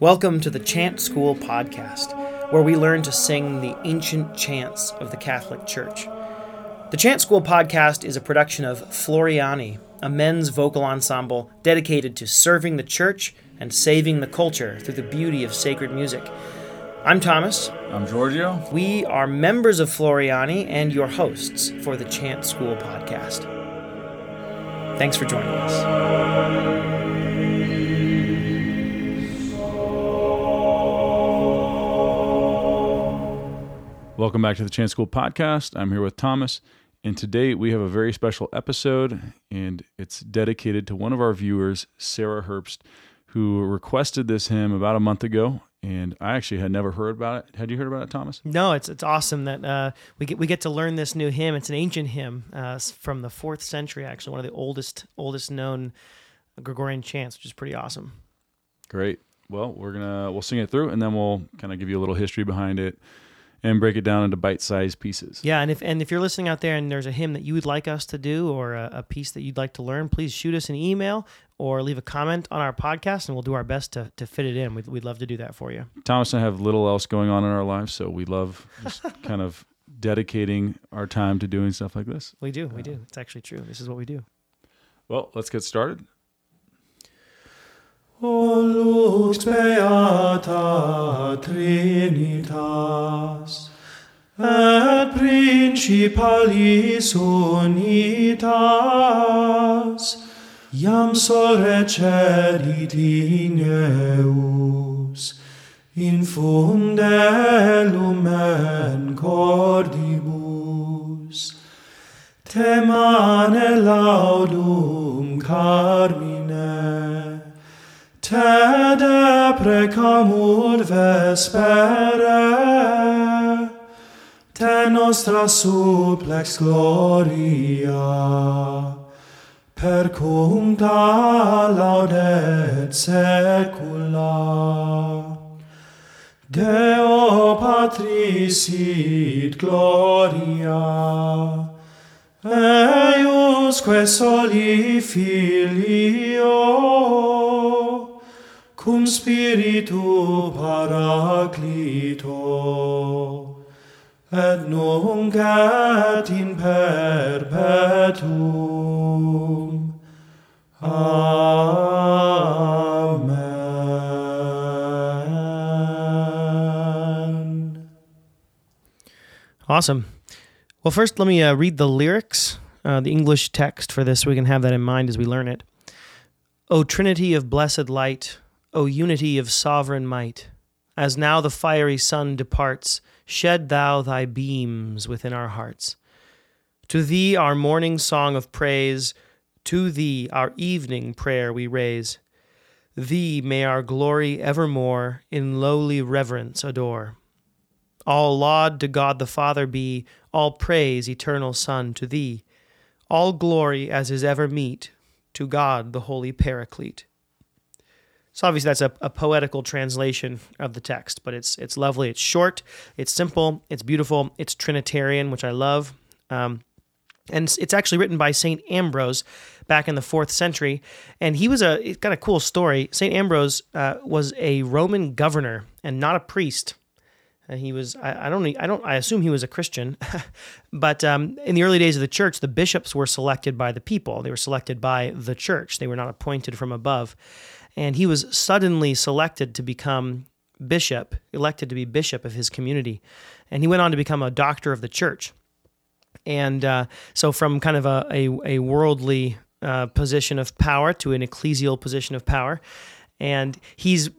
Welcome to the Chant School podcast, where we learn to sing the ancient chants of the Catholic Church. The Chant School podcast is a production of Floriani, a men's vocal ensemble dedicated to serving the church and saving the culture through the beauty of sacred music. I'm Thomas. I'm Giorgio. We are members of Floriani and your hosts for the Chant School podcast. Thanks for joining us. Welcome back to the Chant School podcast. I'm here with Thomas, and today we have a very special episode, and it's dedicated to one of our viewers, Sarah Herbst, who requested this hymn about a month ago. And I actually had never heard about it. Had you heard about it, Thomas? No, it's it's awesome that uh, we get we get to learn this new hymn. It's an ancient hymn uh, from the fourth century, actually, one of the oldest oldest known Gregorian chants, which is pretty awesome. Great. Well, we're gonna we'll sing it through, and then we'll kind of give you a little history behind it and break it down into bite-sized pieces. Yeah, and if and if you're listening out there and there's a hymn that you would like us to do or a, a, piece that you'd like to learn, please shoot us an email or leave a comment on our podcast, and we'll do our best to, to fit it in. We'd, we'd love to do that for you. Thomas and I have little else going on in our lives, so we love just kind of dedicating our time to doing stuff like this. We do, we uh, do. It's actually true. This is what we do. Well, let's get started. O lux beata Trinitas, et principalis unitas, iam sol cedit in eus, infunde lumen cordibus, temane laudum carmi Te deprecamur vespere, Te nostra suplex gloria, Per cum laudet secula. Deo Patris sit gloria, Eiusque soli Filio, cum spiritu paraclito, et nunc et in perpetuum. Amen. Awesome. Well, first, let me uh, read the lyrics, uh, the English text for this, so we can have that in mind as we learn it. O Trinity of blessed light, O unity of sovereign might, as now the fiery sun departs, shed thou thy beams within our hearts. To thee our morning song of praise, to thee our evening prayer we raise. Thee may our glory evermore in lowly reverence adore. All laud to God the Father be, all praise, eternal Son, to thee. All glory as is ever meet, to God the Holy Paraclete. So obviously that's a, a poetical translation of the text, but it's it's lovely. It's short, it's simple, it's beautiful, it's Trinitarian, which I love. Um, and it's- actually written by Saint Ambrose back in the fourth century, and he was a. It's got a cool story. Saint Ambrose uh, was a Roman governor and not a priest. Uh, he was. I, I don't. I don't. I assume he was a Christian, but um, in the early days of the church, the bishops were selected by the people. They were selected by the church. They were not appointed from above, and he was suddenly selected to become bishop, elected to be bishop of his community, and he went on to become a doctor of the church. And uh, so, from kind of a, a, a worldly uh, position of power to an ecclesial position of power. And he's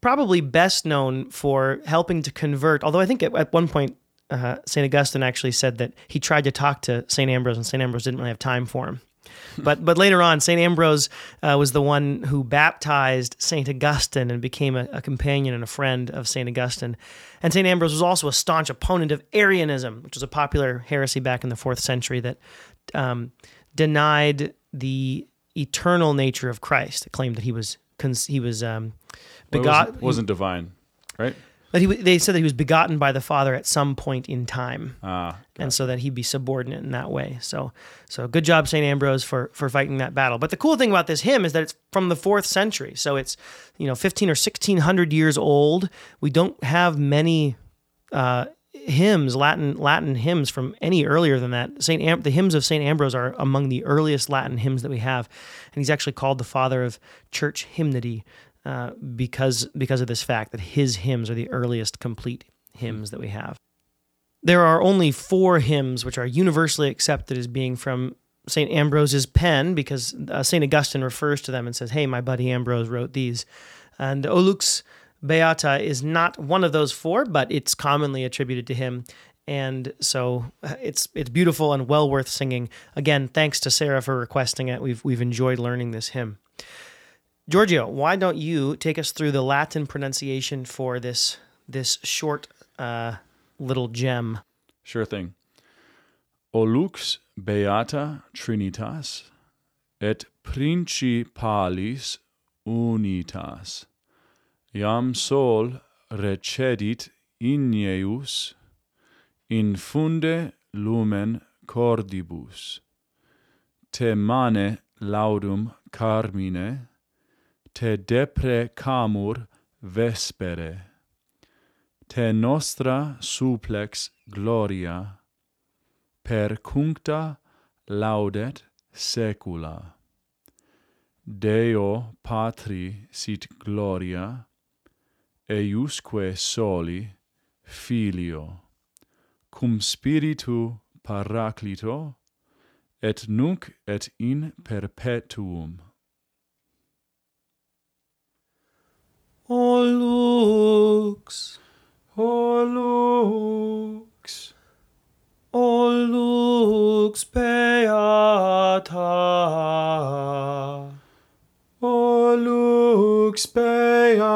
probably best known for helping to convert, although I think at, at one point, uh, St. Augustine actually said that he tried to talk to St. Ambrose, and St. Ambrose didn't really have time for him. But but later on, Saint Ambrose uh, was the one who baptized Saint Augustine and became a, a companion and a friend of Saint Augustine. And Saint Ambrose was also a staunch opponent of Arianism, which was a popular heresy back in the fourth century that um, denied the eternal nature of Christ. It claimed that he was cons- he was um, Well, begot. wasn't, wasn't divine, right? But he, they said that he was begotten by the Father at some point in time, Ah, and so that he'd be subordinate in that way. So, so good job, Saint Ambrose, for for fighting that battle. But the cool thing about this hymn is that it's from the fourth century, so it's you know fifteen or sixteen hundred years old. We don't have many uh, hymns, Latin Latin hymns from any earlier than that. Saint Am- the hymns of Saint Ambrose are among the earliest Latin hymns that we have, and he's actually called the father of church hymnody uh, because because of this fact that his hymns are the earliest complete hymns that we have. There are only four hymns which are universally accepted as being from St. Ambrose's pen because uh, St. Augustine refers to them and says, Hey, my buddy Ambrose wrote these. And O Lux Beata is not one of those four, but it's commonly attributed to him. And so uh, it's it's beautiful and well worth singing. Again, thanks to Sarah for requesting it. We've we've enjoyed learning this hymn. Giorgio, why don't you take us through the Latin pronunciation for this this short uh, little gem? Sure thing. O lux beata trinitas et principalis unitas. Iam sol recedit igneus infunde lumen cordibus. Te mane laudum carmine, te deprecamur vespere. Te nostra suplex gloria, per cuncta laudet secula. Deo Patri sit gloria, eiusque soli Filio, cum Spiritu Paraclito, et nunc et in perpetuum. O lux, O lux, o lux beata, O lux beata,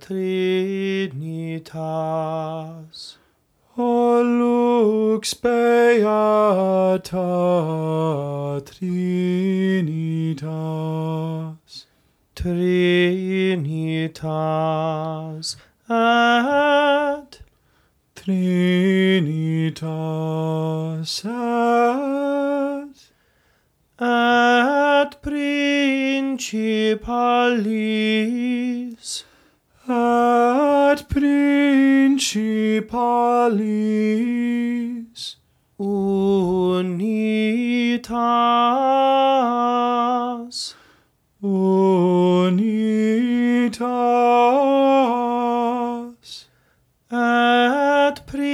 Trinitas. O lux beata, Trinitas, Trinitas at Trinitas at at principalis at principalis unitas. Unitas. At principalis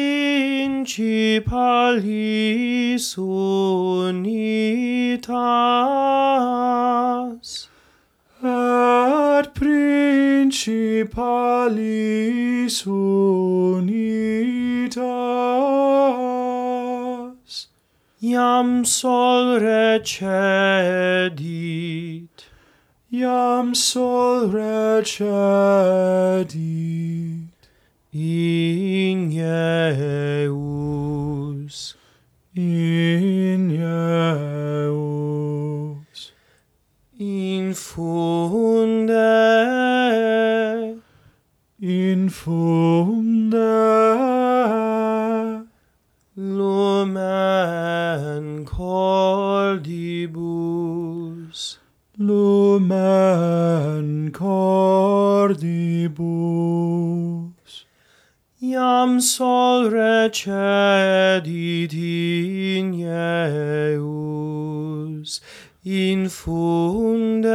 unitas principalis unitas iam sol recedit. Iam sol recedit. Igneus igneus infunde infunde lumen cordibus. Lumen cordibus. Iam sol recedit igneus infunde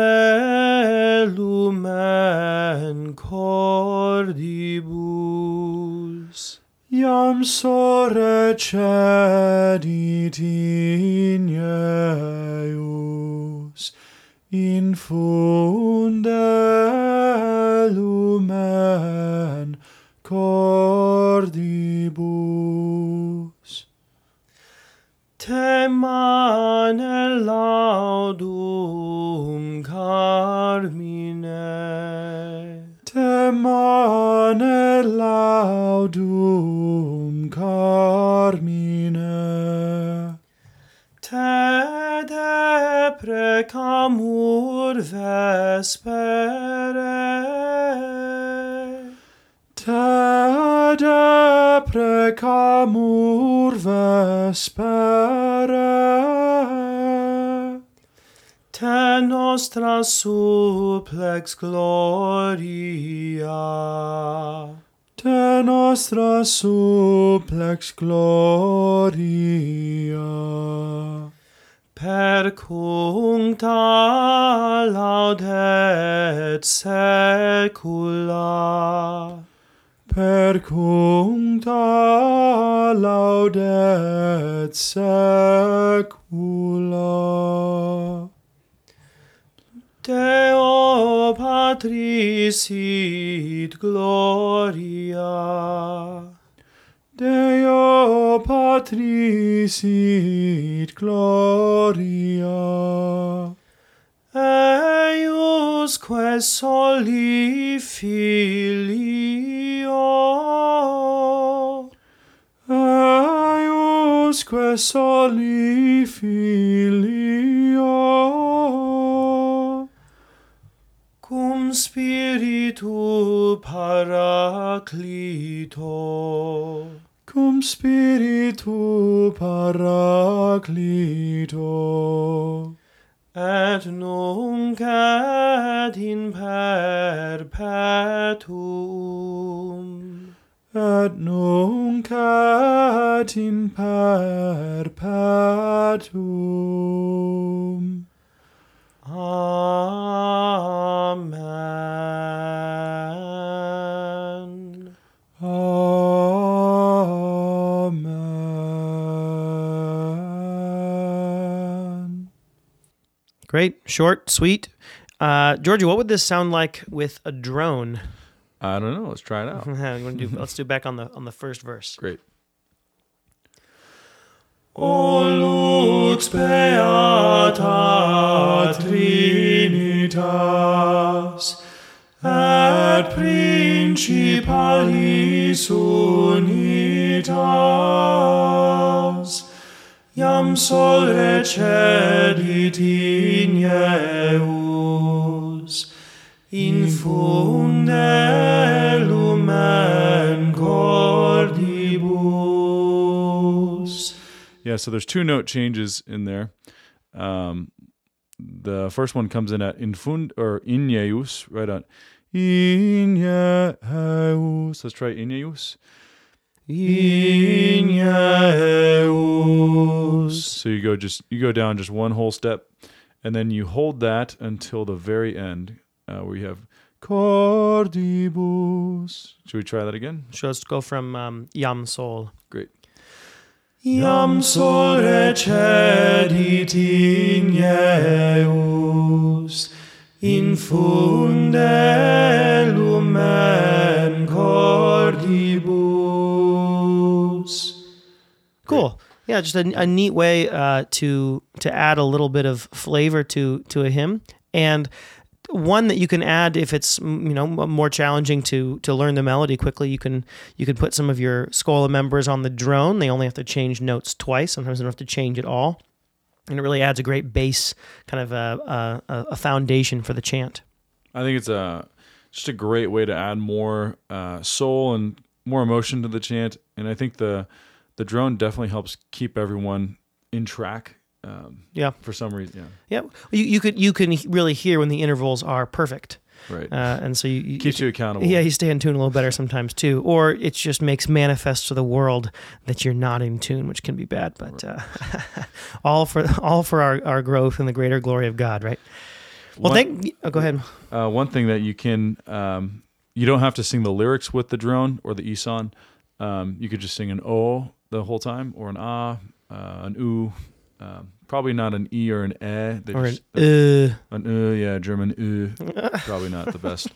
lumen cordibus iam so recedit igneus infunde lumen cordibus te mane laudum carmine te laudum carmine. Te deprecamur vespere. Te deprecamur vespere. te nostra supplex gloria. Te nostra supplex gloria. Per cum ta laudet secula. Per cuncta ta laudet secula. Deo Patris sit Gloria. Deo Patris sit Gloria. Eiusque soli Filio. Eiusque soli Filio. Cum spiritu paraclito. Cum spiritu paraclito. Et nunc et in perpetuum. Et nunc et in perpetuum. Amen. Great, short, sweet. Uh, Georgie, what would this sound like with a drone? I don't know. Let's try it out. Do- let's do back on the on the first verse. Great. O lux beata Trinitas, et principalis unitas, iam sol recedit igneus, infunde lumen cordibus. Yeah, so there's two note changes in there. Um, the first one comes in at infund or inyeus, right on. Inyeus. Let's try. Igneus. So you go just you go down just one whole step, and then you hold that until the very end, uh, where you have cordibus. Should we try that again? Let's go from um, Yam Sol. Great. Iam sol recedit igneus, infunde lumen cordibus. Yeah, just a, a neat way uh, to to add a little bit of flavor to to a hymn, and one that you can add if it's you know more challenging to to learn the melody quickly. You can you can put some of your schola members on the drone. They only have to change notes twice. Sometimes they don't have to change at all, and it really adds a great base, kind of a a, a foundation for the chant. I think it's a just a great way to add more uh, soul and more emotion to the chant, and I think the the drone definitely helps keep everyone in track. Um, Yeah. for some reason, yeah, Yeah, you, you could you can really hear when the intervals are perfect, right. uh, and so you, you Keeps you accountable. Yeah, you stay in tune a little better sometimes too, or it just makes manifest to the world that you're not in tune, which can be bad. But uh, all for all for our, our growth and the greater glory of God, right? Well, One- thank. Oh, go ahead. Uh, one thing that you can, um, you don't have to sing the lyrics with the drone or the ison. Um, you could just sing an o the whole time, or an ah, uh, an u. Um, probably not an e or an e. They Or an just, uh, an uh, yeah, German uh. probably not the best.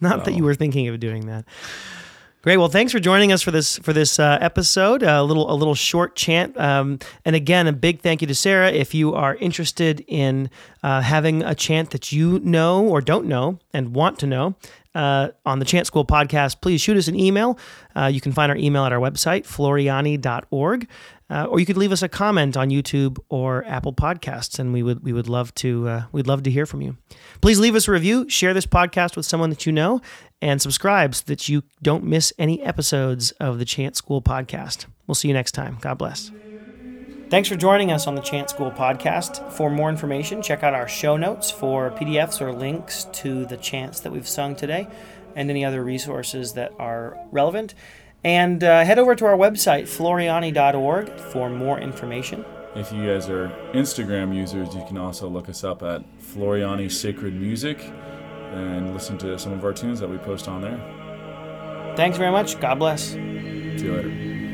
not that you Oh. were thinking of doing that. Great. Well, thanks for joining us for this for this uh, episode. A little a little short chant. Um, and again, a big thank you to Sarah. If you are interested in uh, having a chant that you know or don't know and want to know uh, on the Chant School podcast, please shoot us an email. Uh, you can find our email at our website, floriani.org. Uh, or you could leave us a comment on YouTube or Apple Podcasts, and we would we would love to uh, we'd love to hear from you. Please leave us a review, share this podcast with someone that you know, and subscribe so that you don't miss any episodes of the Chant School podcast. We'll see you next time. God bless. Thanks for joining us on the Chant School podcast. For more information, check out our show notes for PDFs or links to the chants that we've sung today and any other resources that are relevant. And uh, head over to our website, floriani.org, for more information. If you guys are Instagram users, you can also look us up at Floriani Sacred Music and listen to some of our tunes that we post on there. Thanks very much. God bless. See you later.